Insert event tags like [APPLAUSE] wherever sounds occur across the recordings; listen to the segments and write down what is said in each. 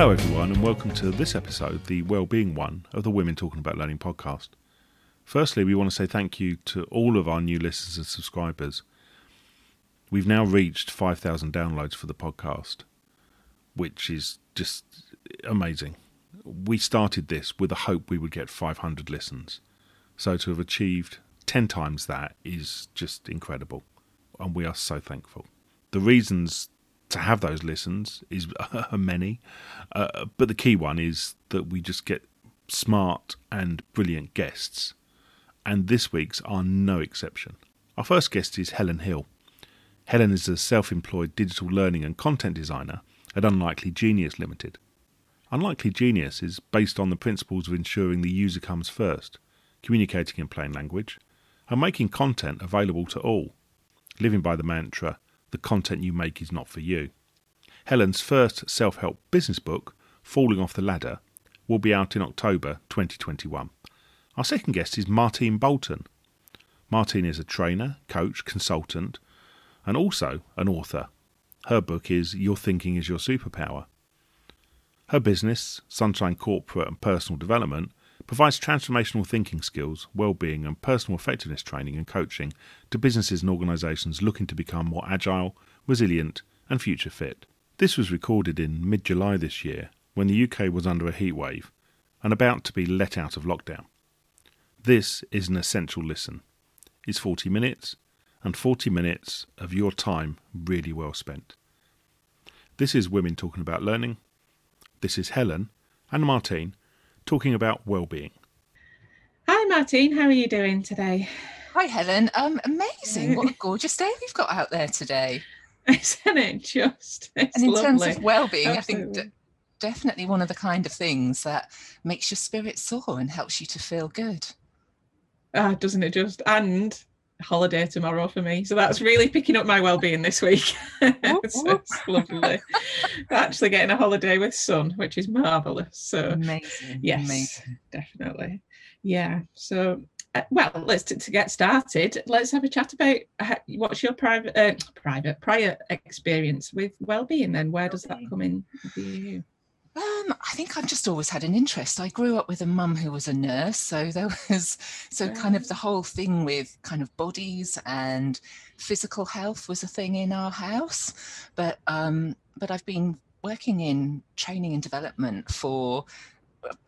Hello, everyone, and welcome to this episode, the well-being one of the Women Talking About Learning podcast. Firstly, we want to say thank you to all of our new listeners and subscribers. We've now reached 5,000 downloads for the podcast, which is just amazing. We started this with a hope we would get 500 listens. So to have achieved 10 times that is just incredible. And we are so thankful. The reasons to have those listens is [LAUGHS] many, uh, but the key one is that we just get smart and brilliant guests, and this week's are no exception. Our first guest is Helen Hill. Helen is a self employed digital learning and content designer at Unlikely Genius Limited. Unlikely Genius is based on the principles of ensuring the user comes first, communicating in plain language, and making content available to all, living by the mantra the content you make is not for you. Helen's first self help business book, Falling Off the Ladder, will be out in October 2021. Our second guest is Martine Bolton. Martine is a trainer, coach, consultant, and also an author. Her book is Your Thinking is Your Superpower. Her business, Sunshine Corporate and Personal Development, provides transformational thinking skills, well-being and personal effectiveness training and coaching to businesses and organisations looking to become more agile, resilient and future fit. This was recorded in mid-July this year when the UK was under a heatwave and about to be let out of lockdown. This is an essential listen. It's 40 minutes and 40 minutes of your time really well spent. This is Women Talking About Learning. This is Helen and Martine talking about well-being. Hi, Martine. How are you doing today? Hi, Helen. Um, amazing! What a [LAUGHS] gorgeous day we've got out there today. Isn't it just? and in lovely. terms of well-being, Absolutely. I think d- definitely one of the kind of things that makes your spirit soar and helps you to feel good. Ah, doesn't it just? And holiday tomorrow for me. So that's really picking up my well-being this week. [LAUGHS] so it's lovely. Actually getting a holiday with sun, which is marvelous. So amazing. Yes, amazing. definitely. Yeah. So uh, well, let's to, to, get started. Let's have a chat about what's your private, uh, private prior experience with well-being. Then, where does that come in for you? Um, I think I've just always had an interest. I grew up with a mum who was a nurse, so there [LAUGHS] was so kind of the whole thing with kind of bodies and physical health was a thing in our house. But um, but I've been working in training and development for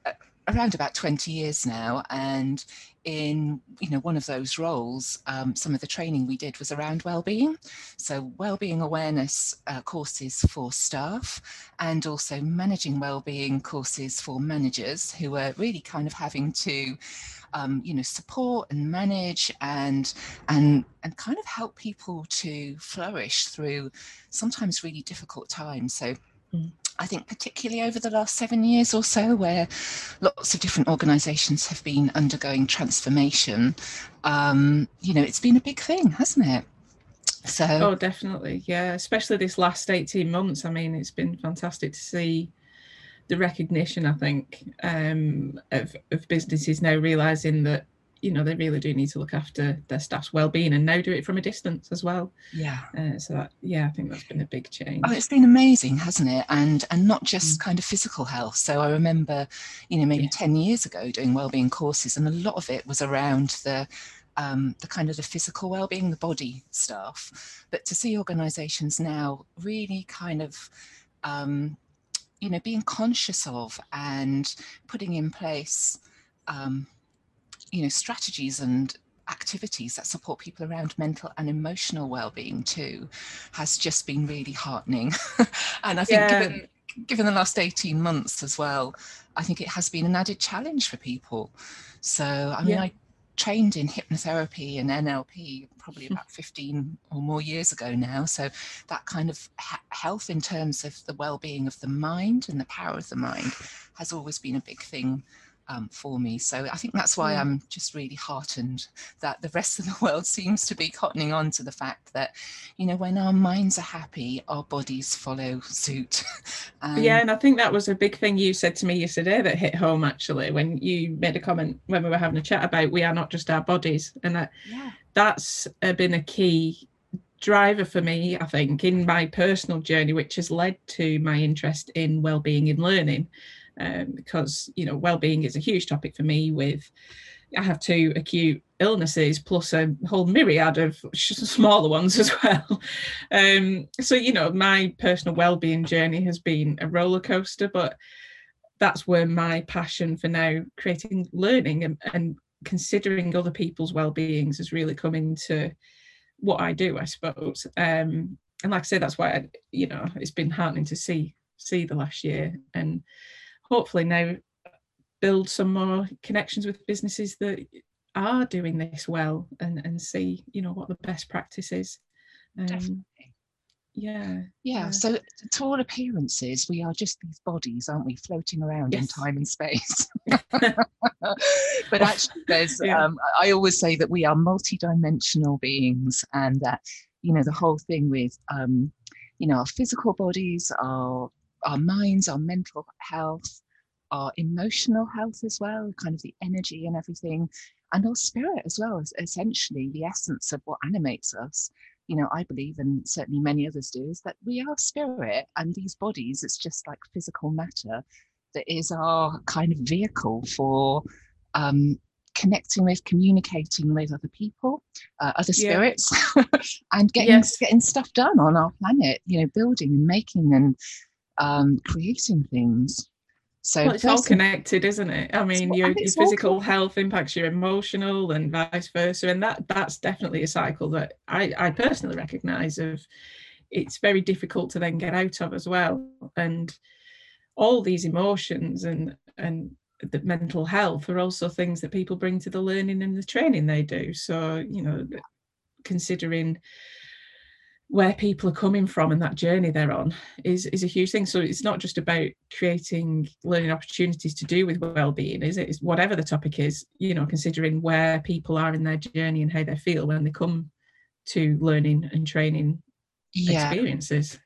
uh, around about 20 years now and in you know one of those roles um, some of the training we did was around well-being so well-being awareness uh, courses for staff and also managing well-being courses for managers who are really kind of having to um, you know support and manage and and and kind of help people to flourish through sometimes really difficult times so mm. I think particularly over the last seven years or so, where lots of different organisations have been undergoing transformation, um, you know, it's been a big thing, hasn't it? So, oh, definitely, yeah. Especially this last eighteen months. I mean, it's been fantastic to see the recognition. I think um, of of businesses now realizing that you know they really do need to look after their staff's well-being and now do it from a distance as well. Yeah. Uh, so that yeah i think that's been a big change. Oh it's been amazing hasn't it? And and not just mm. kind of physical health. So i remember you know maybe yeah. 10 years ago doing well-being courses and a lot of it was around the um, the kind of the physical well-being the body stuff but to see organizations now really kind of um, you know being conscious of and putting in place um, you know strategies and activities that support people around mental and emotional well-being too has just been really heartening [LAUGHS] and i think yeah. given given the last 18 months as well i think it has been an added challenge for people so i mean yeah. i trained in hypnotherapy and nlp probably [LAUGHS] about 15 or more years ago now so that kind of health in terms of the well-being of the mind and the power of the mind has always been a big thing um, for me. So I think that's why I'm just really heartened that the rest of the [LAUGHS] world seems to be cottoning on to the fact that, you know, when our minds are happy, our bodies follow suit. [LAUGHS] um, yeah, and I think that was a big thing you said to me yesterday that hit home actually when you made a comment when we were having a chat about we are not just our bodies, and that yeah. that's uh, been a key driver for me, I think, in my personal journey, which has led to my interest in well-being and learning. Um, because you know, well-being is a huge topic for me. With I have two acute illnesses plus a whole myriad of smaller ones as [LAUGHS] well. Um, so you know, my personal well-being journey has been a roller coaster, but that's where my passion for now creating learning and, and considering other people's well-beings has really come into what I do, I suppose. Um, and like I say, that's why I, you know it's been heartening to see see the last year, and hopefully now build some more connections with businesses that are doing this well, and and see you know what the best practice is. Um, yeah, yeah, yeah. So to all appearances, we are just these bodies, aren't we, floating around yes. in time and space? [LAUGHS] [LAUGHS] but actually, there's. [LAUGHS] Yeah. Um, I always say that we are multidimensional beings, and that you know the whole thing with um, you know our physical bodies, our our minds, our mental health, our emotional health as well, kind of the energy and everything, and our spirit as well, is essentially the essence of what animates us you know, I believe, and certainly many others do, is that we are spirit and these bodies, it's just like physical matter that is our kind of vehicle for um, connecting with, communicating with other people, uh, other spirits, yeah. [LAUGHS] and getting yes. getting stuff done on our planet. You know, building and making and um, creating things. So well, it's all connected, isn't it? I mean, your, your physical health impacts your emotional and vice versa. And that that's definitely a cycle that I, I personally recognize of it's very difficult to then get out of as well. And all these emotions and and the mental health are also things that people bring to the learning and the training they do. So, you know, considering where people are coming from and that journey they're on is is a huge thing so it's not just about creating learning opportunities to do with well-being is it it's whatever the topic is you know considering where people are in their journey and how they feel when they come to learning and training yeah. experiences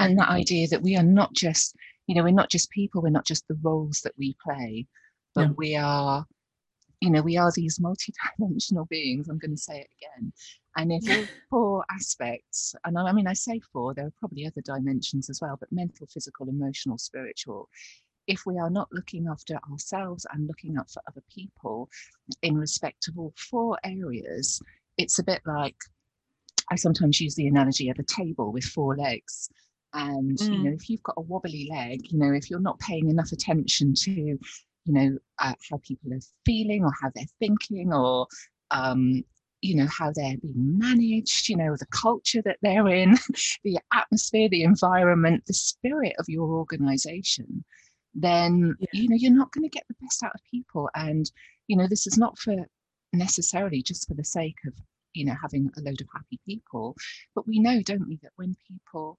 and that idea that we are not just you know we're not just people we're not just the roles that we play but no. we are you know we are these multi-dimensional beings i'm going to say it again and if all four aspects, and I mean, I say four, there are probably other dimensions as well, but mental, physical, emotional, spiritual. If we are not looking after ourselves and looking up for other people in respect of all four areas, it's a bit like I sometimes use the analogy of a table with four legs. And mm. you know, if you've got a wobbly leg, you know, if you're not paying enough attention to, you know, uh, how people are feeling or how they're thinking, or um, you know how they're being managed you know the culture that they're in [LAUGHS] the atmosphere the environment the spirit of your organization then yeah. you know you're not going to get the best out of people. And you know this is not for necessarily just for the sake of you know having a load of happy people. But we know don't we that when people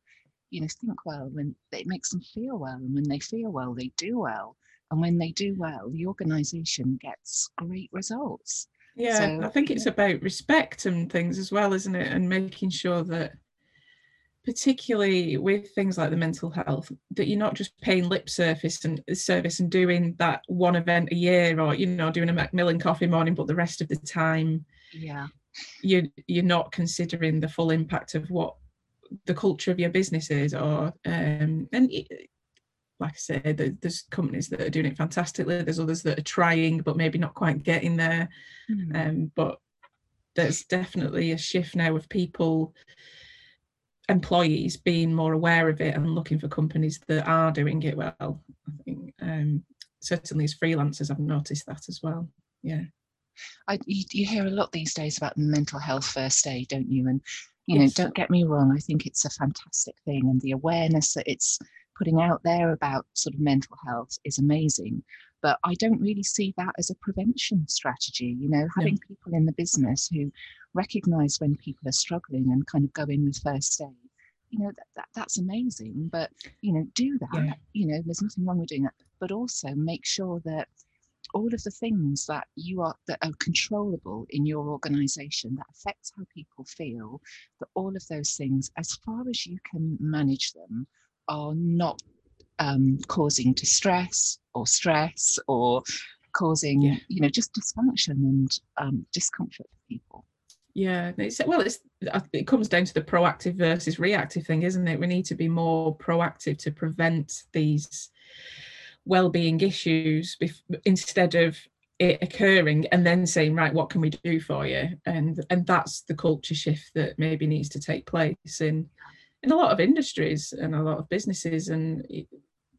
you know think well when it makes them feel well and when they feel well they do well and when they do well the organization gets great results. Yeah, so, I think it's about respect and things as well, isn't it? And making sure that, particularly with things like the mental health, that you're not just paying lip service and service and doing that one event a year, or you know, doing a Macmillan coffee morning, but the rest of the time, yeah, you you're not considering the full impact of what the culture of your business is, or um, and like I said, there's companies that are doing it fantastically. There's others that are trying, but maybe not quite getting there. Mm. Um, but there's definitely a shift now of people, employees being more aware of it and looking for companies that are doing it well. I think um, certainly as freelancers, I've noticed that as well. Yeah. I, you, you, hear a lot these days about mental health first aid, don't you? And you know, don't get me wrong, I think it's a fantastic thing, and the awareness that it's putting out there about sort of mental health is amazing. But I don't really see that as a prevention strategy. You know, having yeah. people in the business who recognize when people are struggling and kind of go in with first aid you know that, that that's amazing but you know do that yeah. you know there's nothing wrong with doing that but also make sure that all of the things that you are that are controllable in your organization that affects how people feel that all of those things as far as you can manage them are not um, causing distress or stress or causing yeah. you know just dysfunction and um, discomfort for people yeah it's well it's it comes down to the proactive versus reactive thing, isn't it? We need to be more proactive to prevent these well-being issues bef- instead of it occurring and then saying right what can we do for you and and that's the culture shift that maybe needs to take place in in a lot of industries and a lot of businesses and I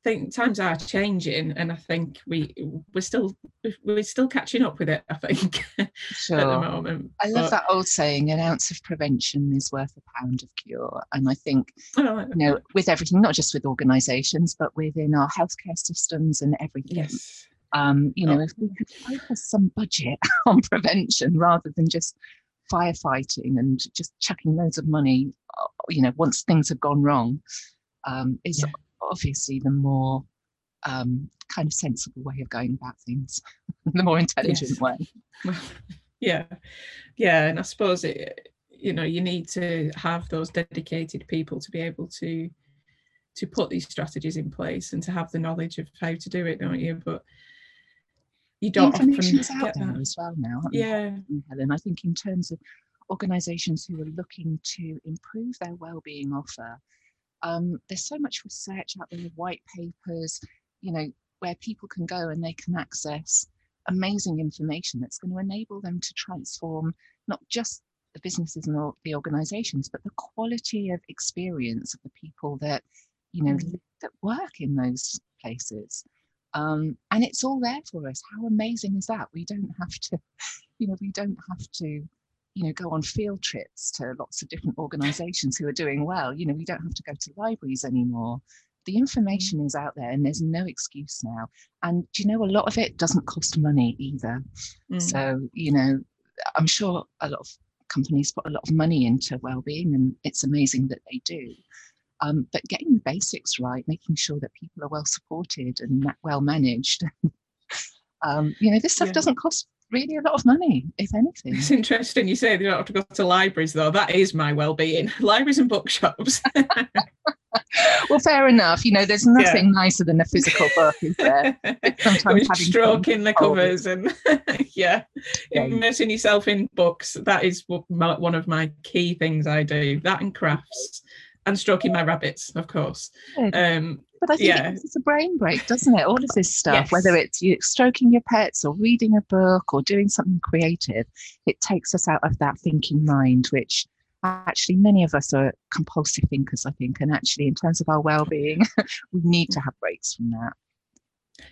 think times are changing and i think we we're still we're still catching up with it i think sure. [LAUGHS] at the moment i love but, that old saying an ounce of prevention is worth a pound of cure and i think oh, you know with everything not just with organizations but within our healthcare systems and everything yes um, you know oh. if we could focus some budget [LAUGHS] on prevention rather than just firefighting and just chucking loads of money you know once things have gone wrong um, is yeah obviously the more um, kind of sensible way of going about things, [LAUGHS] the more intelligent yes. way. [LAUGHS] yeah, yeah, and I suppose it, you know, you need to have those dedicated people to be able to to put these strategies in place and to have the knowledge of how to do it, don't you? But you don't often get that as well now. Yeah, Helen. I think in terms of organisations who are looking to improve their well-being offer um, there's so much research out there, white papers, you know, where people can go and they can access amazing information that's going to enable them to transform not just the businesses and the organizations, but the quality of experience of the people that, you know, mm. that work in those places. Um, and it's all there for us. How amazing is that? We don't have to, [LAUGHS] you know, we don't have to you know go on field trips to lots of different organizations who are doing well you know we don't have to go to libraries anymore the information mm. is out there and there's no excuse now and do you know a lot of it doesn't cost money either mm. so you know i'm sure a lot of companies put a lot of money into well-being and it's amazing that they do um, but getting the basics right making sure that people are well supported and well managed [LAUGHS] um, you know this stuff yeah. doesn't cost really a lot of money, if anything. It's interesting you say you don't have to go to libraries, though. That is my well-being: [LAUGHS] libraries and bookshops. [LAUGHS] well, fair enough. You know, there's nothing yeah. nicer than a physical book, is there? Sometimes having stroking the covers and yeah, yeah, immersing yourself in books. That is one of my key things I do. That and crafts and stroking my rabbits, of course. Um, but I think yeah. it's a brain break, doesn't it? All of this stuff, yes. whether it's you stroking your pets or reading a book or doing something creative, it takes us out of that thinking mind, which actually many of us are compulsive thinkers, I think. And actually, in terms of our well-being, [LAUGHS] we need to have breaks from that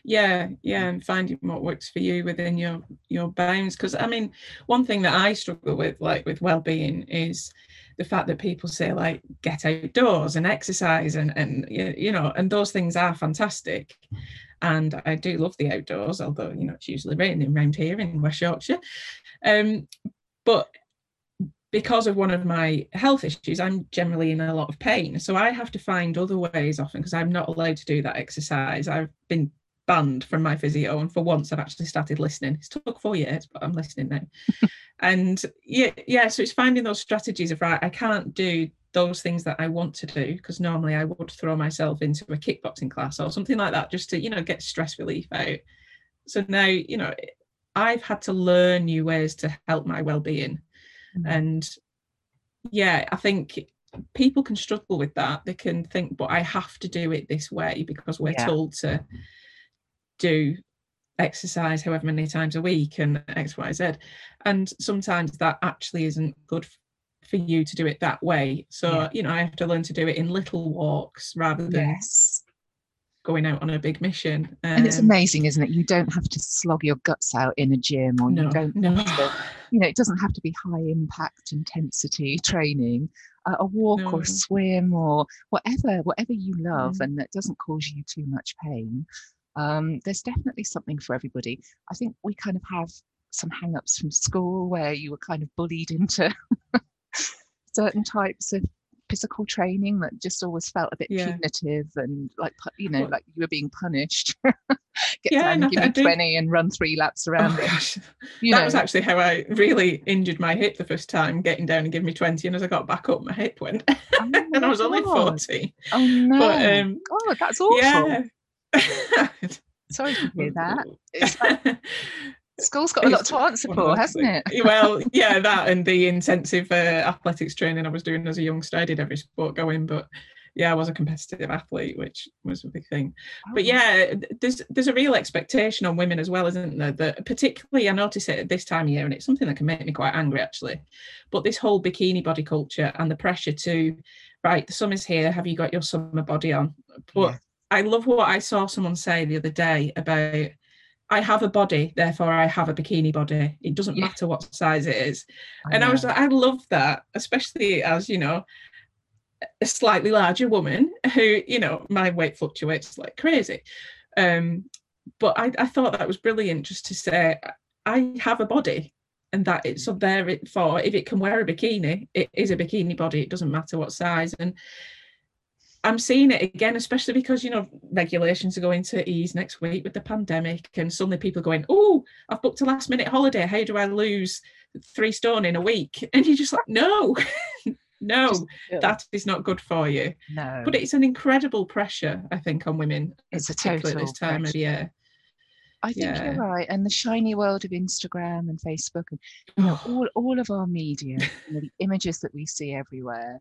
yeah yeah and finding what works for you within your your bounds because i mean one thing that i struggle with like with well-being is the fact that people say like get outdoors and exercise and and you know and those things are fantastic and i do love the outdoors although you know it's usually raining around here in west yorkshire um but because of one of my health issues, I'm generally in a lot of pain. So I have to find other ways often because I'm not allowed to do that exercise. I've been banned from my physio and for once i've actually started listening. It's took four years but i'm listening now. [LAUGHS] And yeah yeah so it's finding those strategies of right i can't do those things that i want to do because normally i would throw myself into a kickboxing class or something like that just to you know get stress relief out. So now you know i've had to learn new ways to help my well-being. Mm-hmm. and yeah i think people can struggle with that. They can think but i have to do it this way because we're yeah. told to do exercise however many times a week and X, Y, Z. And sometimes that actually isn't good for you to do it that way. So, yeah. you know, I have to learn to do it in little walks rather than yes. going out on a big mission. Um, and it's um, amazing, isn't it? You don't have to slog your guts out in a gym or no, you don't no. To, you know, it doesn't have to be high impact intensity training. Uh, a walk no. or a swim or whatever, whatever you love mm. and that doesn't cause you too much pain um, there's definitely something for everybody. I think we kind of have some hang-ups from school where you were kind of bullied into [LAUGHS] certain types of physical training that just always felt a bit yeah. punitive and like you know like you were being punished. [LAUGHS] Get yeah, down and give me 20 and run three laps around oh, it. that know. was actually how i really injured my hip the first time getting down and giving me 20 and as i got back up my hip went. [LAUGHS] Oh and i was only 40 oh no. But, um, god that's awful. yeah [LAUGHS] Sorry to hear that. School's got a lot to answer for, hasn't it? well, [LAUGHS] yeah, that and the intensive uh, athletics training I was doing as a youngster. I did every sport going, but yeah, I was a competitive athlete, which was a big thing. Oh. But yeah, there's there's a real expectation on women as well, isn't there? That particularly I notice it at this time of year, and it's something that can make me quite angry actually. But this whole bikini body culture and the pressure to, right, the summer's here. Have you got your summer body on? But yeah. I love what I saw someone say the other day about I have a body, therefore I have a bikini body. It doesn't yeah. matter what size it is. I and know. I was like, I love that, especially as, you know, a slightly larger woman who, you know, my weight fluctuates like crazy. Um, but I, I thought that was brilliant just to say, I have a body and that it's up there for if it can wear a bikini, it is a bikini body. It doesn't matter what size. And I'm seeing it again, especially because you know regulations are going to ease next week with the pandemic, and suddenly people are going, "Oh, I've booked a last minute holiday. How do I lose three stone in a week?" [LAUGHS] And you're just like, "No, [LAUGHS] no, that is not good for you." No, but it's an incredible pressure, I think, on women. It's a total this time pressure. of year. I think yeah. you're right, and the shiny world of Instagram and Facebook, and you know, oh. all all of our media, [LAUGHS] you know, the images that we see everywhere,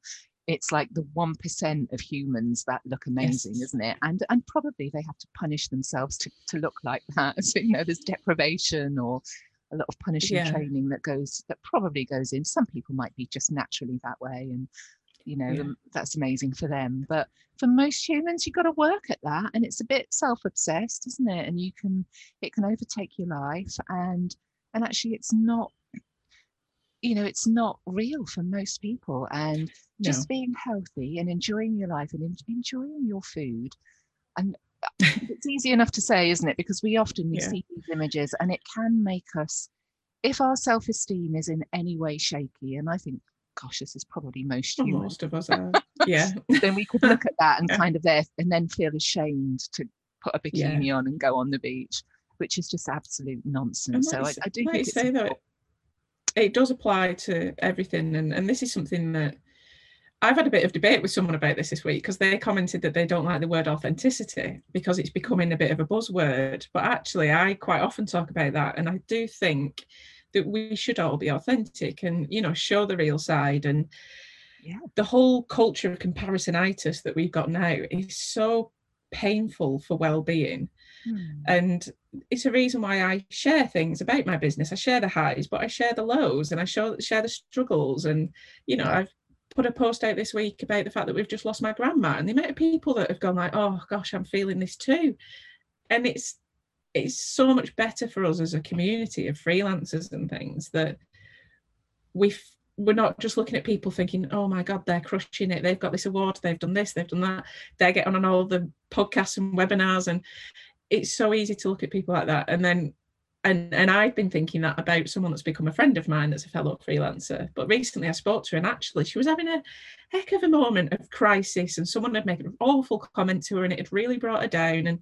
it's like the 1% of humans that look amazing yes. isn't it and and probably they have to punish themselves to, to look like that [LAUGHS] so you know there's deprivation or a lot of punishing yeah. training that goes that probably goes in some people might be just naturally that way and you know yeah. Um, that's amazing for them but for most humans you've got to work at that and it's a bit self-obsessed isn't it and you can it can overtake your life and and actually it's not you know it's not real for most people and just no. being healthy and enjoying your life and enjoying your food [LAUGHS] and it's easy enough to say isn't it because we often yeah. see these images and it can make us if our self-esteem is in any way shaky and i think gosh this is probably most human. most of us are [LAUGHS] yeah then we could look at that and [LAUGHS] yeah. kind of there and then feel ashamed to put a bikini yeah. on and go on the beach which is just absolute nonsense so I, I, do think say that it does apply to everything and, and this is something that I've had a bit of debate with someone about this this week because they commented that they don't like the word authenticity because it's becoming a bit of a buzzword. But actually, I quite often talk about that, and I do think that we should all be authentic and you know show the real side. And yeah. the whole culture of comparisonitis that we've got now is so painful for well-being. Hmm. And it's a reason why I share things about my business. I share the highs, but I share the lows and I show, share the struggles. And, you know, I've put a post out this week about the fact that we've just lost my grandma and the amount of people that have gone like, oh gosh, I'm feeling this too. And it's it's so much better for us as a community of freelancers and things that we we're not just looking at people thinking, oh my God, they're crushing it. They've got this award, they've done this, they've done that. They're getting on all the podcasts and webinars. And it's so easy to look at people like that. And then and and I've been thinking that about someone that's become a friend of mine that's a fellow freelancer. But recently I spoke to her and actually she was having a heck of a moment of crisis and someone had made an awful comment to her and it had really brought her down. And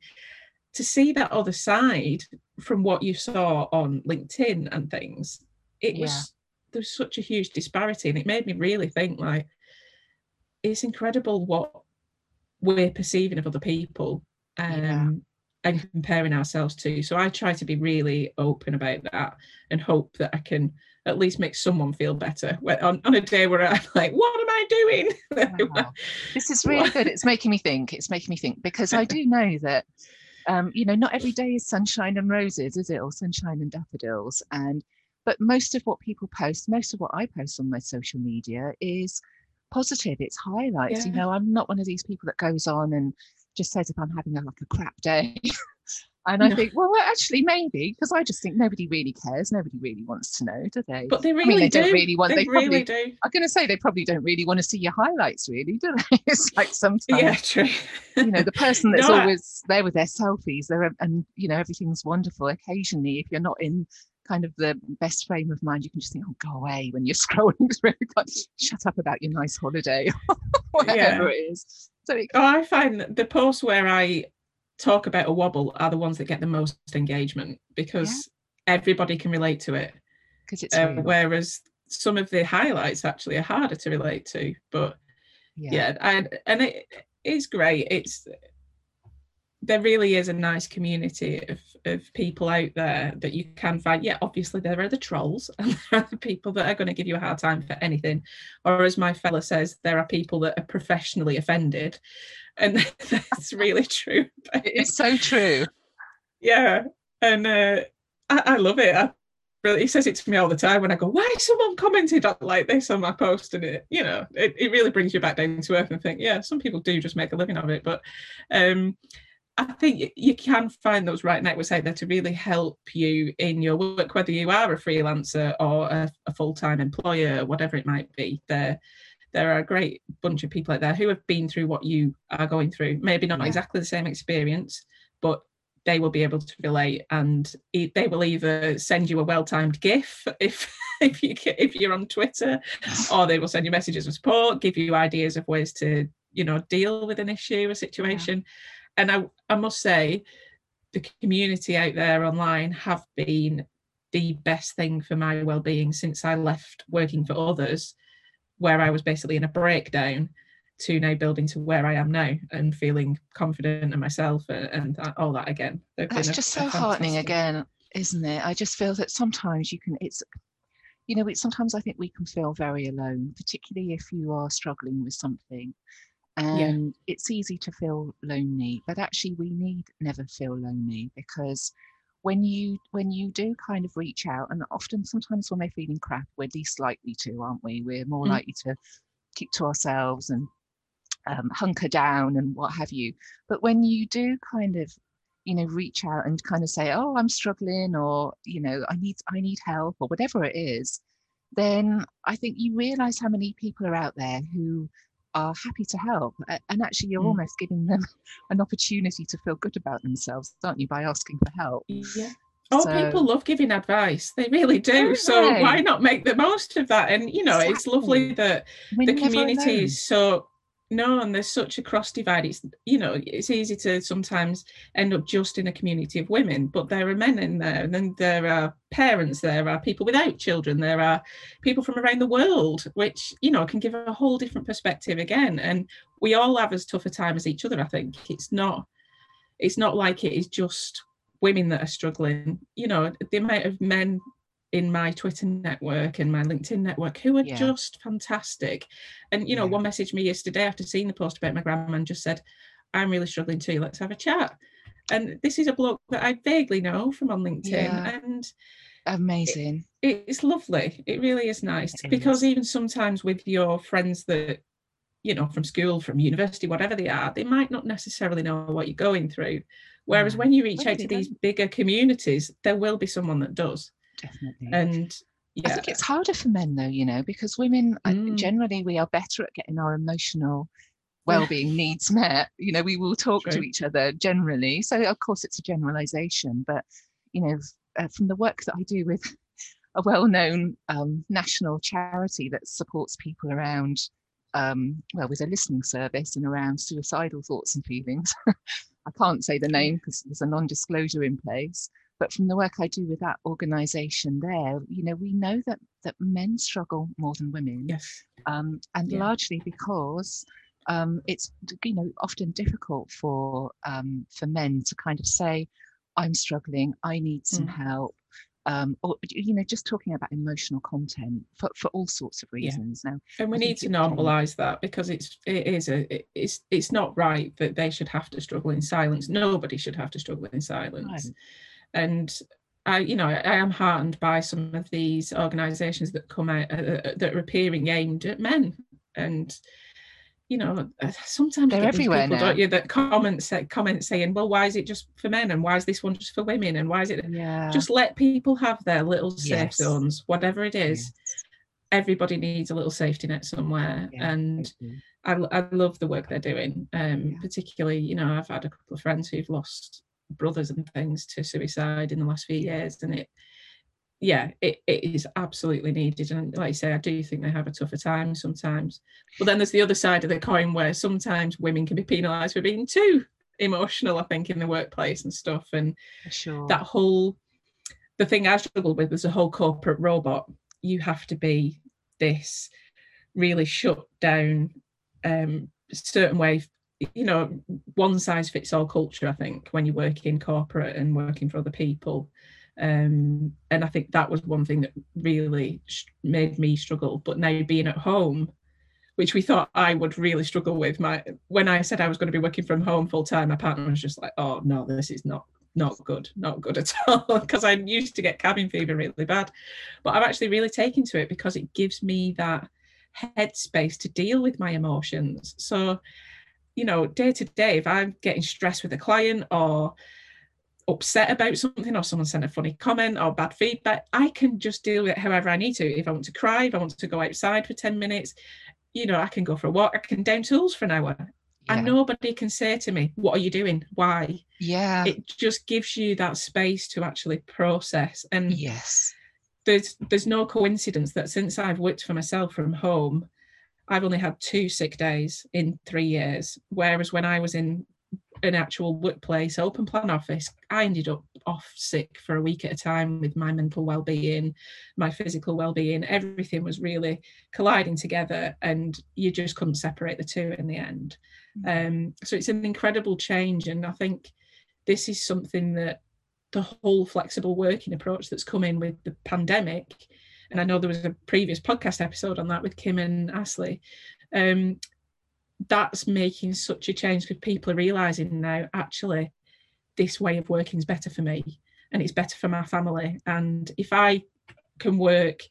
to see that other side from what you saw on LinkedIn and things, it yeah. was there's such a huge disparity and it made me really think like it's incredible what we're perceiving of other people. Um, yeah and comparing ourselves to. So I try to be really open about that and hope that I can at least make someone feel better on, on a day where I'm [LAUGHS] like, what am I doing? [LAUGHS] Wow. this is really good. It's making me think. It's making me think because I do [LAUGHS] know that, um, you know, not every day is sunshine and roses, is it? Or sunshine and daffodils. And but most of what people post, most of what I post on my social media is positive. It's highlights. Yeah. You know, I'm not one of these people that goes on and just says if I'm having a, like a crap day. [LAUGHS] and I think, well, actually, maybe because I just think nobody really cares. Nobody really wants to know, do they? But they really I mean, they do. not really want. They, they really probably, do. I'm going to say they probably don't really want to see your highlights, really, do they? [LAUGHS] it's like sometimes, yeah, true. you know, the person that's [LAUGHS] no, always there with their selfies, there, and you know, everything's wonderful. Occasionally, if you're not in kind of the best frame of mind, you can just think, oh, go away when you're [LAUGHS] scrolling through. Shut up about your nice holiday, [LAUGHS] whatever yeah. it is. So it, oh, I find that the posts where I talk about a wobble are the ones that get the most engagement because yeah. everybody can relate to it. Because it's um, whereas some of the highlights actually are harder to relate to. But yeah, yeah and and it is great. It's there really is a nice community of, of people out there that you can find. Yeah, obviously there are the trolls [LAUGHS] and there are the people that are going to give you a hard time for anything. Or as my fella says, there are people that are professionally offended. And [LAUGHS] that's really true. [LAUGHS] It's so true. Yeah. And uh, I, I love it. I really he says it to me all the time when I go, why someone commented like this on my post? And it, you know, it, it really brings you back down to earth and think, yeah, some people do just make a living of it. But um I think you can find those right networks out there to really help you in your work, whether you are a freelancer or a, a full-time employer, whatever it might be. There, there are a great bunch of people out there who have been through what you are going through. Maybe not yeah. exactly the same experience, but they will be able to relate, and they will either send you a well-timed GIF [LAUGHS] if if you if you're on Twitter, or they will send you messages of support, give you ideas of ways to you know deal with an issue, a situation. Yeah and I, I must say, the community out there online have been the best thing for my well-being since I left working for others, where I was basically in a breakdown, to now building to where I am now and feeling confident in myself uh, and, and all that again. That's just a, so a heartening again, isn't it? I just feel that sometimes you can. It's you know, it's sometimes I think we can feel very alone, particularly if you are struggling with something and yeah. it's easy to feel lonely but actually we need never feel lonely because when you when you do kind of reach out and often sometimes when we're feeling crap we're least likely to aren't we we're more mm. likely to keep to ourselves and um, hunker down and what have you but when you do kind of you know reach out and kind of say oh i'm struggling or you know i need i need help or whatever it is then i think you realize how many people are out there who are happy to help. And actually, you're mm. almost giving them [LAUGHS] an opportunity to feel good about themselves, aren't you, by asking for help? Yeah. Oh, so, people love giving advice. They really do. So they? why not make the most of that? And you know, exactly. it's lovely that We're the community is so no and there's such a cross divide. It's you know it's easy to sometimes end up just in a community of women but there are men in there and then there are parents there are people without children there are people from around the world which you know can give a whole different perspective again. And we all have as tough a time as each other i think. It's not it's not like it is just women that are struggling. You know the amount of men in my Twitter network and my LinkedIn network who are yeah. just fantastic. And you know, yeah. one messaged me yesterday after seeing the post about my grandma and just said, "I'm really struggling too. Let's have a chat." And this is a bloke that I vaguely know from on LinkedIn, yeah. and amazing. It, it's lovely. It really is nice it because is. even sometimes with your friends that you know from school, from university, whatever they are, they might not necessarily know what you're going through. Whereas when you reach out to these bigger communities, there will be someone that does definitely. And yeah. I think it's harder for men though, you know, because women mm. generally we are better at getting our emotional well-being needs met. You know, we will talk True. to each other generally. So of course it's a generalization, but you know, uh, from the work that I do with a well-known um, national charity that supports people around um, well with a listening service and around suicidal thoughts and feelings. [LAUGHS] I can't say the name because there's a non-disclosure in place. But from the work I do with that organisation there, you know, we know that that men struggle more than women. Yes. Um, and yeah. largely because um, it's you know often difficult for um, for men to kind of say, "I'm struggling. I need some mm. help." Um, or you know, just talking about emotional content for, for all sorts of reasons. Yeah. Now, and we need to normalise that because it's it is a it, it's it's not right that they should have to struggle in silence. Nobody should have to struggle in silence and I, you know, I am heartened by some of these organisations that come out uh, uh, that are appearing aimed at men, and you know, uh, sometimes they're everywhere people, now. don't you? That comments say, comment saying, "Well, why is it just for men, and why is this one just for women, and why is it?" Yeah. Just let people have their little safe yes. zones, whatever it is. Yes. Everybody needs a little safety net somewhere, yeah, and I, I, love the work they're doing. Um, yeah. Particularly, you know, I've had a couple of friends who've lost brothers and things to suicide in the last few years and it yeah it, it is absolutely needed and like I say I do think they have a tougher time sometimes. But then there's the other side of the coin where sometimes women can be penalized for being too emotional I think in the workplace and stuff and sure. that whole the thing I struggle with was a whole corporate robot. You have to be this really shut down um certain way you know one size fits all culture i think when you work in corporate and working for other people. Um, and i think that was one thing that really made me struggle. But now being at home which we thought i would really struggle with my when i said i was going to be working from home full time my partner was just like oh no this is not not good not good at all. [LAUGHS] Because i used to get cabin fever really bad. But i've actually really taken to it because it gives me that headspace to deal with my emotions. So you know, day to day, if I'm getting stressed with a client or upset about something or someone sent a funny comment or bad feedback, I can just deal with it however I need to. If I want to cry, if I want to go outside for 10 minutes, you know, I can go for a walk, I can down tools for an hour. Yeah. And nobody can say to me, What are you doing? Why? Yeah. It just gives you that space to actually process. And yes, there's there's no coincidence that since I've worked for myself from home, I've only had two sick days in three years. Whereas when I was in an actual workplace, open plan office, I ended up off sick for a week at a time with my mental well-being, my physical well-being. Everything was really colliding together, and you just couldn't separate the two in the end. Mm. Um, so it's an incredible change, and I think this is something that the whole flexible working approach that's come in with the pandemic and I know there was a previous podcast episode on that with Kim and Ashley. Um, that's making such a change because people are realizing now actually this way of working is better for me and it's better for my family. And if I can work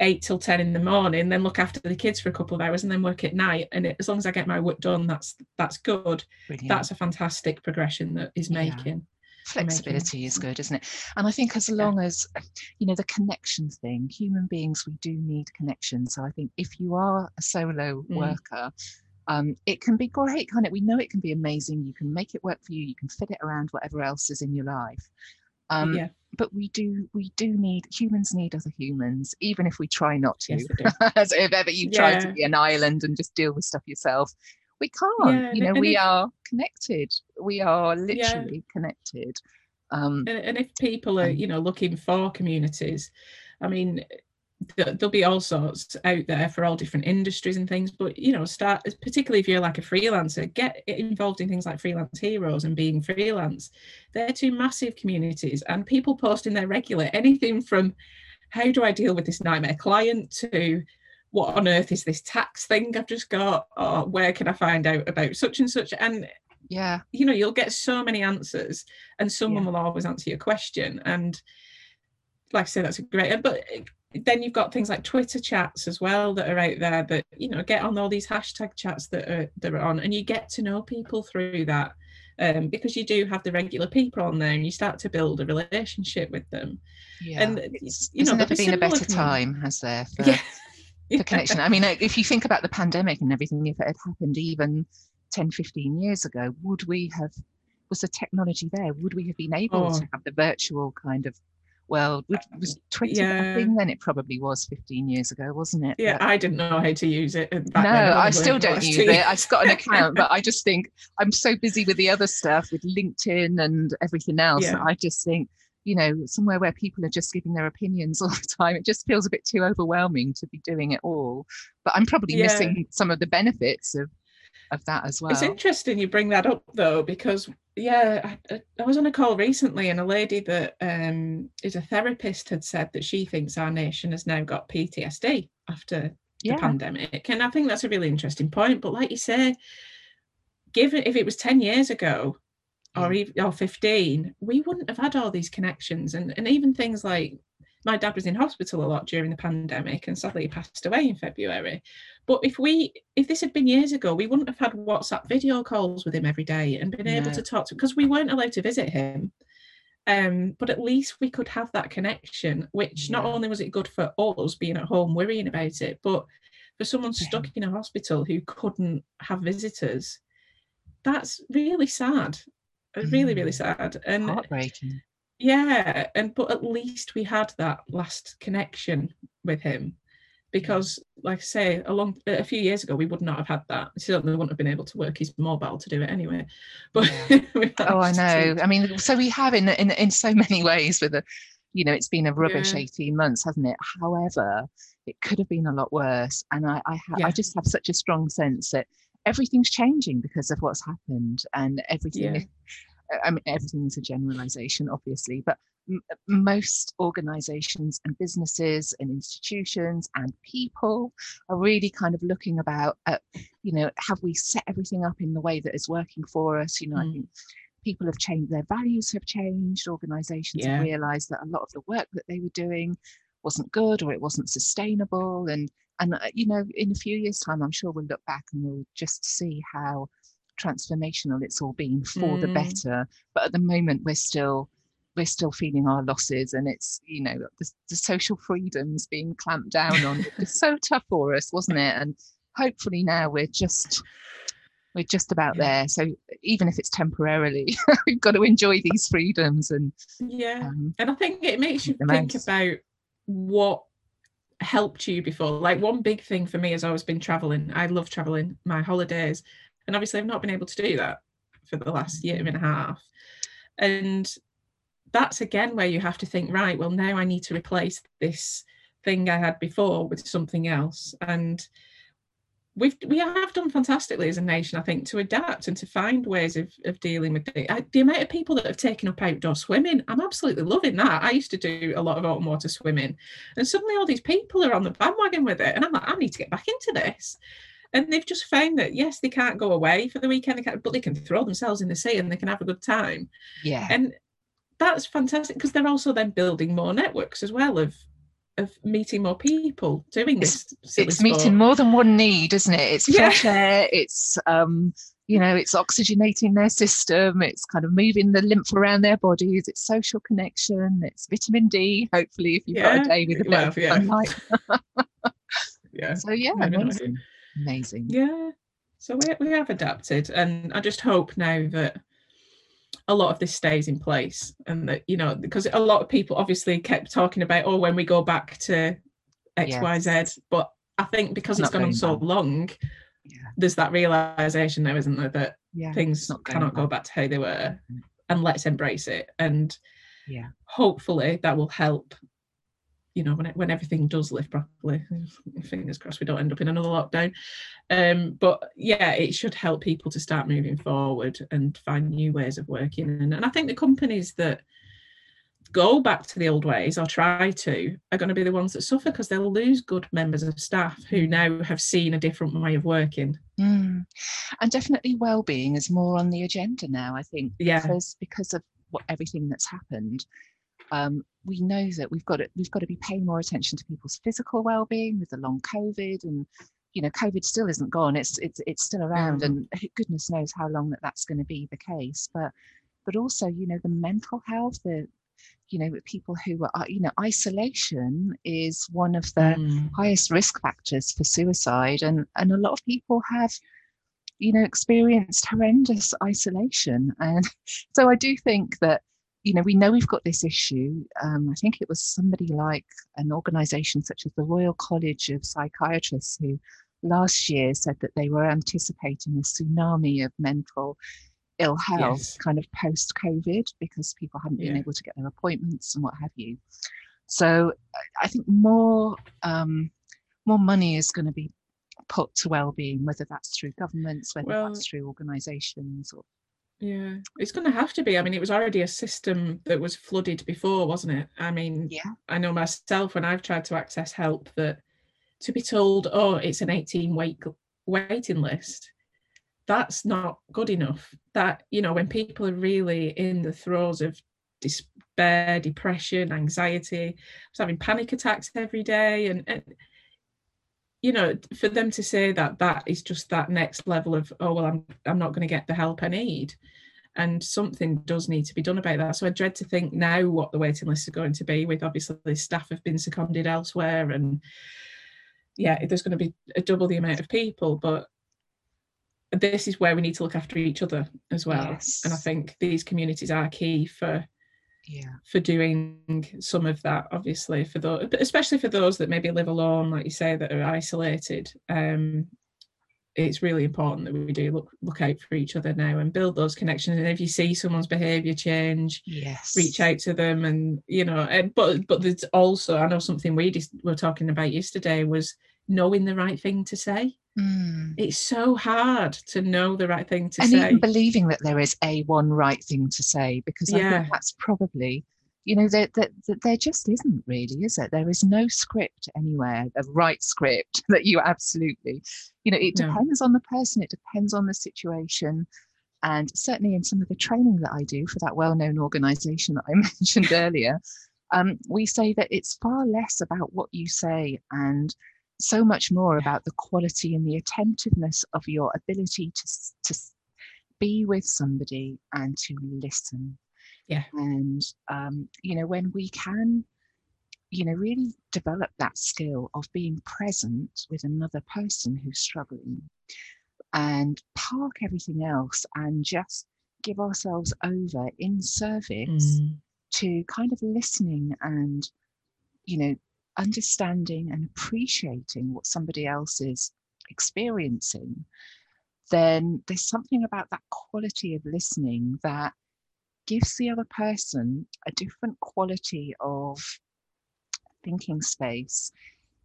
eight till 10 in the morning, then look after the kids for a couple of hours and then work at night. And it, as long as I get my work done, that's that's good. Brilliant. That's a fantastic progression that is making flexibility is good isn't it? And i think as long yeah. as you know the connection thing human beings we do need connection. So i think if you are a solo mm. worker um, it can be great kind of we know it can be amazing. You can make it work for you. You can fit it around whatever else is in your life. Um, yeah. but we do we do need humans need other humans even if we try not to. Yes, so [LAUGHS] if ever you yeah. try to be an island and just deal with stuff yourself we can't yeah, you know we if, are connected. We are literally yeah. connected. Um and, and, if people are you know looking for communities i mean there'll be all sorts out there for all different industries and things but you know start particularly if you're like a freelancer get involved in things like freelance heroes and being freelance. They're two massive communities and people posting their regular anything from how do i deal with this nightmare? client to what on earth is this tax thing I've just got? Or where can I find out about such and such? And yeah, you know, you'll get so many answers, and someone yeah. will always answer your question. And like I say, that's a great. But then you've got things like Twitter chats as well that are out there that you know get on all these hashtag chats that are that are on, and you get to know people through that. Um, because you do have the regular people on there and you start to build a relationship with them. Yeah. And it's, you know, never been a better time, has there? For, [LAUGHS] yeah [LAUGHS] the connection. I mean, if you think about the pandemic and everything, if it had happened even 10, 15 years ago, would we have, was the technology there? Would we have been able oh. to have the virtual kind of world? Was Twitter yeah. thing then? It probably was 15 years ago, wasn't it? Yeah, but, I didn't know how to use it. No, I still don't use it. I've got an account, but I [LAUGHS] just think I'm so busy with the other stuff, with LinkedIn and everything else. Yeah. I just think you know somewhere where people are just giving their opinions all the time it just feels a bit too overwhelming to be doing it all but i'm probably yeah. missing some of the benefits of of that as well it's interesting you bring that up though because yeah I, I was on a call recently and a lady that um, is a therapist had said that she thinks our nation has now got ptsd after yeah. the pandemic and i think that's a really interesting point but like you say given if it was 10 years ago or even or 15 we wouldn't have had all these connections. And and even things like my dad was in hospital a lot during the pandemic and sadly he passed away in february. But if we if this had been years ago we wouldn't have had whatsapp video calls with him every day and been able to talk to because we weren't allowed to visit him. Um, but at least we could have that connection which yeah. not only was it good for us being at home worrying about it but for someone stuck in a hospital who couldn't have visitors that's really sad really really mm. sad and heartbreaking yeah and but at least we had that last connection with him because like i say a long a few years ago we would not have had that certainly wouldn't have been able to work his mobile to do it anyway [LAUGHS] but [LAUGHS] oh i know to... i mean so we have in, in in so [LAUGHS] many ways with a you know it's been a rubbish yeah. 18 months hasn't it however it could have been a lot worse and i I, ha- yeah. I just have such a strong sense that everything's changing because of what's happened and everything yeah. I mean, everything is a generalization, obviously, but m- most organizations and businesses and institutions and people are really kind of looking about, at, you know, have we set everything up in the way that is working for us? You know, mm. I think people have changed, their values have changed, organizations yeah. have realized that a lot of the work that they were doing wasn't good or it wasn't sustainable. And, and uh, you know, in a few years' time, I'm sure we'll look back and we'll just see how transformational it's all been for mm. the better but at the moment we're still we're still feeling our losses and it's you know the, the social freedoms being clamped down on it's so tough for us wasn't it and hopefully now we're just we're just about yeah. there so even if it's temporarily [LAUGHS] we've got to enjoy these freedoms and yeah um, and i think it makes you think most. about what helped you before like one big thing for me has always been traveling i love traveling my holidays and obviously, I've not been able to do that for the last year and a half. And that's again where you have to think, right, well, now I need to replace this thing I had before with something else. And we've we have done fantastically as a nation, I think, to adapt and to find ways of, of dealing with the, the amount of people that have taken up outdoor swimming. I'm absolutely loving that. I used to do a lot of open water swimming, and suddenly all these people are on the bandwagon with it, and I'm like, I need to get back into this and they've just found that yes they can't go away for the weekend they but they can throw themselves in the sea and they can have a good time yeah and that's fantastic because they're also then building more networks as well of of meeting more people doing this it's, it's meeting more than one need isn't it? It's fresh yeah. air it's um you know it's oxygenating their system it's kind of moving the lymph around their bodies it's social connection it's vitamin d hopefully if you've yeah. got a day with a bit of yeah. sunlight [LAUGHS] [LAUGHS] yeah. So yeah amazing amazing. Yeah. So we, we have adapted and i just hope now that a lot of this stays in place and that you know because a lot of people obviously kept talking about oh when we go back to xyz yes. but i think because it's, it's gone on so long yeah. there's that realization now isn't there that yeah, things cannot go back to how they were mm. and let's embrace it and yeah hopefully that will help you know when it, when everything does lift properly fingers crossed we don't end up in another lockdown. Um, but yeah it should help people to start moving forward and find new ways of working. And, and i think the companies that go back to the old ways or try to are going to be the ones that suffer because they'll lose good members of staff who now have seen a different way of working. Mm. and definitely well-being is more on the agenda now i think yeah. because because of what everything that's happened. Um, we know that we've got to we've got to be paying more attention to people's physical well-being with the long COVID and you know COVID still isn't gone it's it's it's still around mm. and goodness knows how long that that's going to be the case but but also you know the mental health the you know people who are you know isolation is one of the mm. highest risk factors for suicide and and a lot of people have you know experienced horrendous isolation and [LAUGHS] so i do think that you know, we know we've got this issue. Um, I think it was somebody like an organization such as the Royal College of Psychiatrists who last year said that they were anticipating a tsunami of mental ill health yes. kind of post COVID because people hadn't been yeah. able to get their appointments and what have you. So I think more um, more money is going to be put to well-being, whether that's through governments, whether well, that's through organisations or yeah, it's going to have to be. I mean, it was already a system that was flooded before, wasn't it? I mean, yeah. I know myself when I've tried to access help that to be told, oh, it's an 18 week waiting list, that's not good enough. That, you know, when people are really in the throes of despair, depression, anxiety, I was having panic attacks every day. And, and you know, for them to say that that is just that next level of, oh well, I'm I'm not going to get the help I need, and something does need to be done about that. So I dread to think now what the waiting lists are going to be. With obviously the staff have been seconded elsewhere, and yeah, there's going to be a double the amount of people, but this is where we need to look after each other as well. Yes. And I think these communities are key for yeah. for doing some of that obviously for those especially for those that maybe live alone like you say that are isolated um it's really important that we do look look out for each other now and build those connections. And if you see someone's behavior change yes. reach out to them and you know and, but but there's also i know something we just were talking about yesterday was knowing the right thing to say. Mm. It's so hard to know the right thing to and say. And even believing that there is a one right thing to say, because yeah. I think that's probably, you know, there, there, there just isn't really, is it? There is no script anywhere, a right script [LAUGHS] that you absolutely, you know, it depends no. on the person, it depends on the situation. And certainly in some of the training that I do for that well known organization that I [LAUGHS] mentioned earlier, um, we say that it's far less about what you say and so much more about the quality and the attentiveness of your ability to, to be with somebody and to listen. Yeah. And, um, you know, when we can, you know, really develop that skill of being present with another person who's struggling and park everything else and just give ourselves over in service mm. to kind of listening and, you know, understanding and appreciating what somebody else is experiencing, then there's something about that quality of listening that gives the other person a different quality of thinking space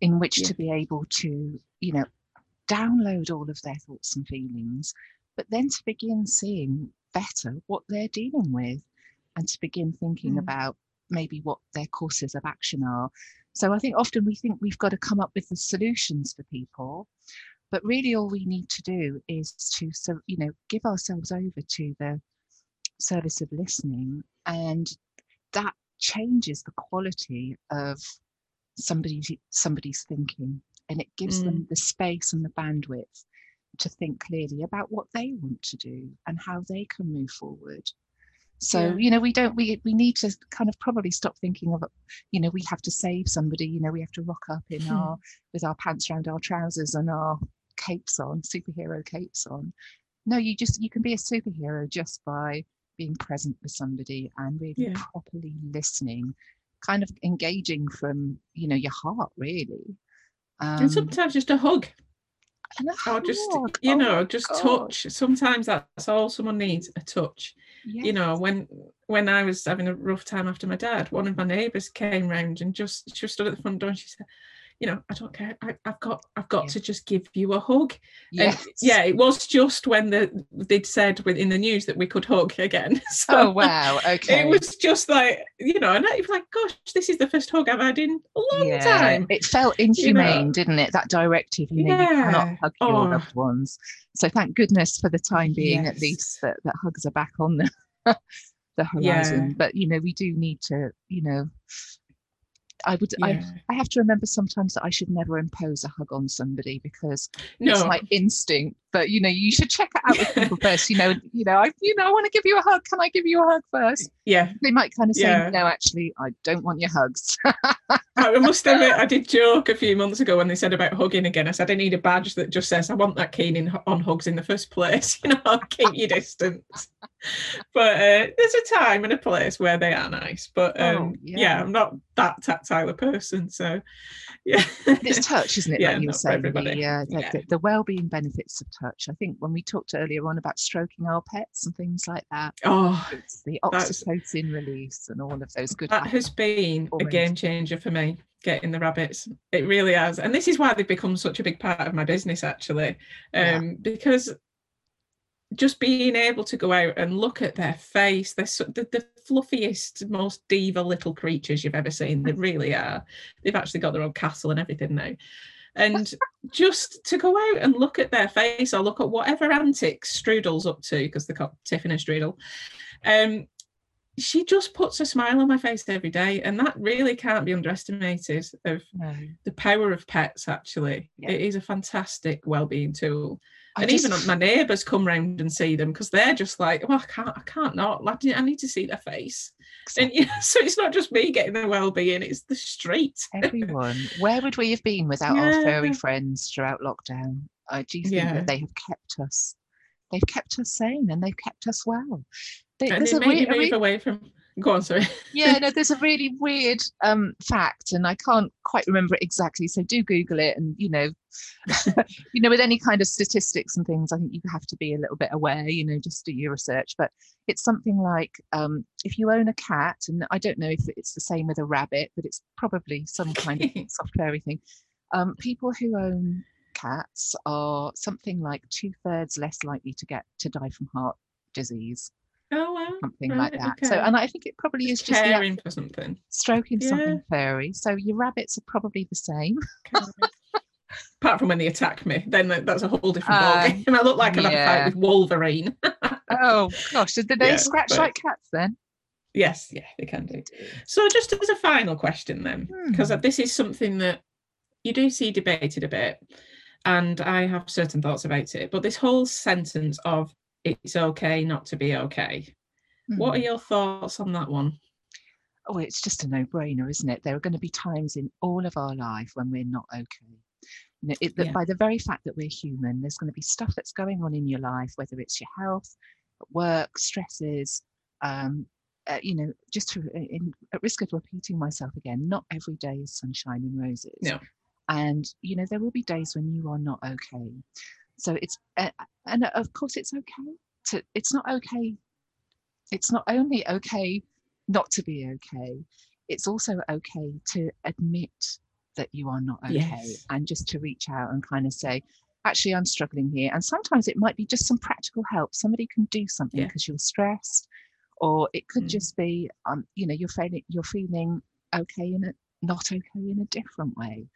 in which yeah. to be able to, you know, download all of their thoughts and feelings, but then to begin seeing better what they're dealing with and to begin thinking mm. about maybe what their courses of action are so I think often we think we've got to come up with the solutions for people, but really all we need to do is to, so you know, give ourselves over to the service of listening, and that changes the quality of somebody's somebody's thinking, and it gives mm. them the space and the bandwidth to think clearly about what they want to do and how they can move forward so yeah. you know we don't we we need to kind of probably stop thinking of you know we have to save somebody you know we have to rock up in hmm. our with our pants around our trousers and our capes on superhero capes on no you just you can be a superhero just by being present with somebody and really yeah. properly listening kind of engaging from you know your heart really um, and sometimes just a hug or just you oh know just God. touch sometimes that's all someone needs a touch yes. you know when when i was having a rough time after my dad one of my neighbors came round and just she stood at the front door and she said you know, I don't care. I, have got, I've got yeah. to just give you a hug. Yes. And yeah, it was just when the they'd said within the news that we could hug again. [LAUGHS] So oh wow, okay. It was just like you know, and I was like, gosh, this is the first hug I've had in a long yeah. time. It felt inhumane, you know? didn't it? That directive, you know, yeah. you cannot hug oh. your loved ones. So thank goodness for the time being, yes. at least that, that hugs are back on the [LAUGHS] the horizon. Yeah. But you know, we do need to, you know, I would yeah. I, I have to remember sometimes that I should never impose a hug on somebody because no. it's my instinct. But you know, you should check it out with [LAUGHS] people first. You know, you know, I you know, I want to give you a hug. Can I give you a hug first? Yeah. They might kind of say, yeah. no, actually, I don't want your hugs. I must [LAUGHS] admit, I did joke a few months ago when they said about hugging again. I said I need a badge that just says I want that keen in, on hugs in the first place. [LAUGHS] You know, I'll keep your distance. [LAUGHS] But uh, there's a time and a place where they are nice. But oh, um, oh, yeah. yeah. I'm not that tactile a person, so [LAUGHS] yeah. it's touch, isn't it? Yeah, like you were saying, the, uh, yeah. the, the well-being benefits of touch. I think when we talked earlier on about stroking our pets and things like that. Oh, it's the oxytocin release and all of those good. That has been a game changer for me getting the rabbits it really has and this is why they've become such a big part of my business actually um, yeah. because just being able to go out and look at their face they're so, the, the fluffiest most diva little creatures you've ever seen. They really are. They've actually got their own castle and everything now. And [LAUGHS] just to go out and look at their face or look at whatever antics Strudel's up to because they're called Tiffin and Strudel um, she just puts a smile on my face every day and that really can't be underestimated of no. the power of pets actually yeah. it is a fantastic well-being tool I and just... even my neighbours come round and see them because they're just like well i can't i can't not i need to see their face exactly. and [LAUGHS] yeah so it's not just me getting the well-being it's the street everyone where would we have been without yeah. our furry friends throughout lockdown i do think that they have kept us they've kept us sane and they've kept us well they, and made you move away from go on sorry [LAUGHS] yeah no there's a really weird um fact and i can't quite remember it exactly so do google it and you know [LAUGHS] you know with any kind of statistics and things i think you have to be a little bit aware you know just do your research but it's something like um if you own a cat and i don't know if it's the same with a rabbit but it's probably some kind of [LAUGHS] software thing Um, people who own cats are something like two thirds less likely to get to die from heart disease. Oh wow! Something right, like that. Okay. So, and I think it probably is just caring for something, stroking yeah. something furry. So your rabbits are probably the same. Apart from when they attack me, then that's a whole different uh, ballgame. [LAUGHS] I look like I've yeah. had a fight with Wolverine. [LAUGHS] oh gosh, did they yeah, scratch but... like cats then? Yes, yeah, they can do. So, just as a final question, then, because hmm. this is something that you do see debated a bit, and I have certain thoughts about it. But this whole sentence of "it's okay not to be okay," hmm. what are hmm. your thoughts on that one? Oh, it's just a no-brainer, isn't it? There are going to be times in all of our life when we're not okay. You know, it, yeah. By the very fact that we're human, there's going to be stuff that's going on in your life, whether it's your health, work, stresses, um, uh, you know, just to, in, at risk of repeating myself again, not every day is sunshine and roses. No. And, you know, there will be days when you are not okay. So it's, uh, and of course it's okay to, it's not okay. It's not only okay not to be okay, it's also okay to admit that you are not okay yes. and just to reach out and kind of say, actually, I'm struggling here. And sometimes it might be just some practical help. Somebody can do something because yeah. you're stressed or it could mm. just be um, you know you're feeling you're feeling okay in a not okay in a different way.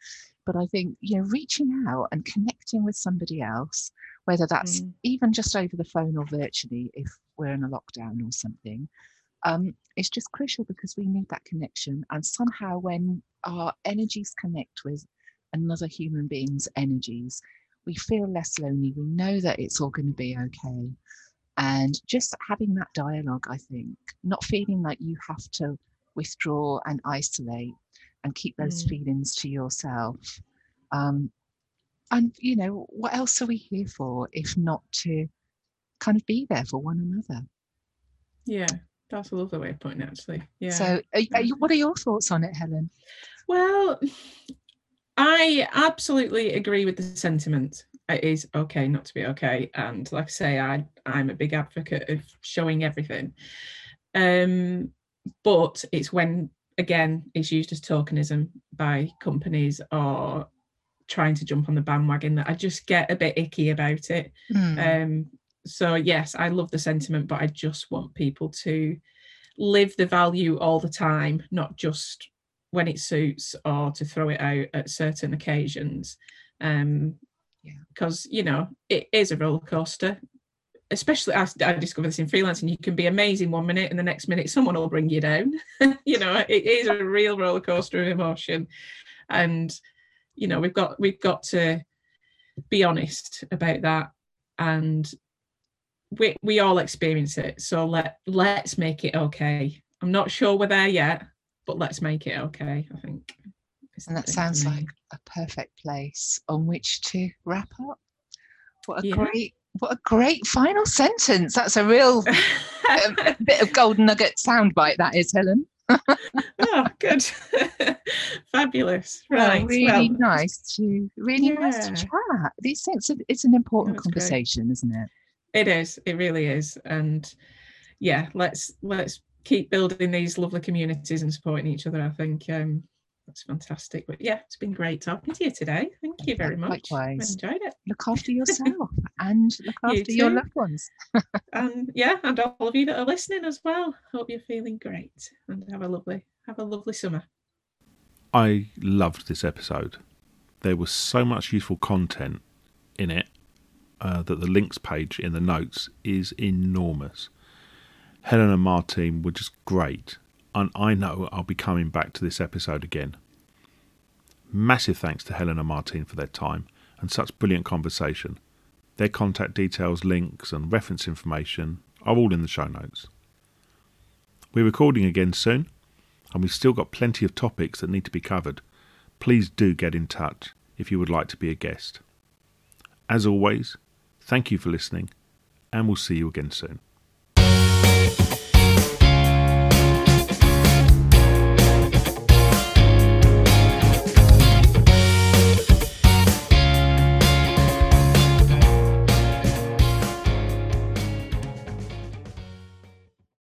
But i think you know reaching out and connecting with somebody else whether that's mm. even just over the phone or virtually if we're in a lockdown or something um, it's just crucial because we need that connection. And somehow when our energies connect with another human being's energies we feel less lonely. We know that it's all going to be okay. And just having that dialogue i think not feeling like you have to withdraw and isolate and keep those mm. feelings to yourself. Um, and you know what else are we here for if not to kind of be there for one another? Yeah that's a lovely way of putting it actually. Yeah so are, are you, what are your thoughts on it helen? Well i absolutely agree with the sentiment. It is okay not to be okay and like i say i i'm a big advocate of showing everything. Um but it's when again it's used as tokenism by companies or trying to jump on the bandwagon. That i just get a bit icky about it. Mm. um so yes i love the sentiment but i just want people to live the value all the time not just when it suits or to throw it out at certain occasions. Um yeah. because you know it is a roller coaster especially I, I discovered this in freelancing you can be amazing one minute and the next minute someone will bring you down. [LAUGHS] You know it is a real roller coaster of emotion. And you know we've got we've got to be honest about that. And we we all experience it. So let let's make it okay. I'm not sure we're there yet but let's make it okay i think. And that sounds like a perfect place on which to wrap up. What a yeah. great what a great final sentence. That's a real a [LAUGHS] bit of golden nugget soundbite that is, Helen. [LAUGHS] oh, good. [LAUGHS] Fabulous. Right. Well, really well, nice to really yeah. nice to chat. These things it's an important conversation, great. isn't it? It is. It really is. And yeah, let's let's keep building these lovely communities and supporting each other. I think um, that's fantastic. But yeah, it's been great talking to you today. Thank you very much. Likewise. I enjoyed it. Look after yourself and look [LAUGHS] after you your loved ones. [LAUGHS] and yeah, and all of you that are listening as well. Hope you're feeling great and have a lovely have a lovely summer. I loved this episode. There was so much useful content in it uh, that the links page in the notes is enormous. Helen and Martine were just great and I know I'll be coming back to this episode again. Massive thanks to Helen and Martine for their time and such brilliant conversation. Their contact details, links, and reference information are all in the show notes. We're recording again soon, and we've still got plenty of topics that need to be covered. Please do get in touch if you would like to be a guest. As always, thank you for listening, and we'll see you again soon.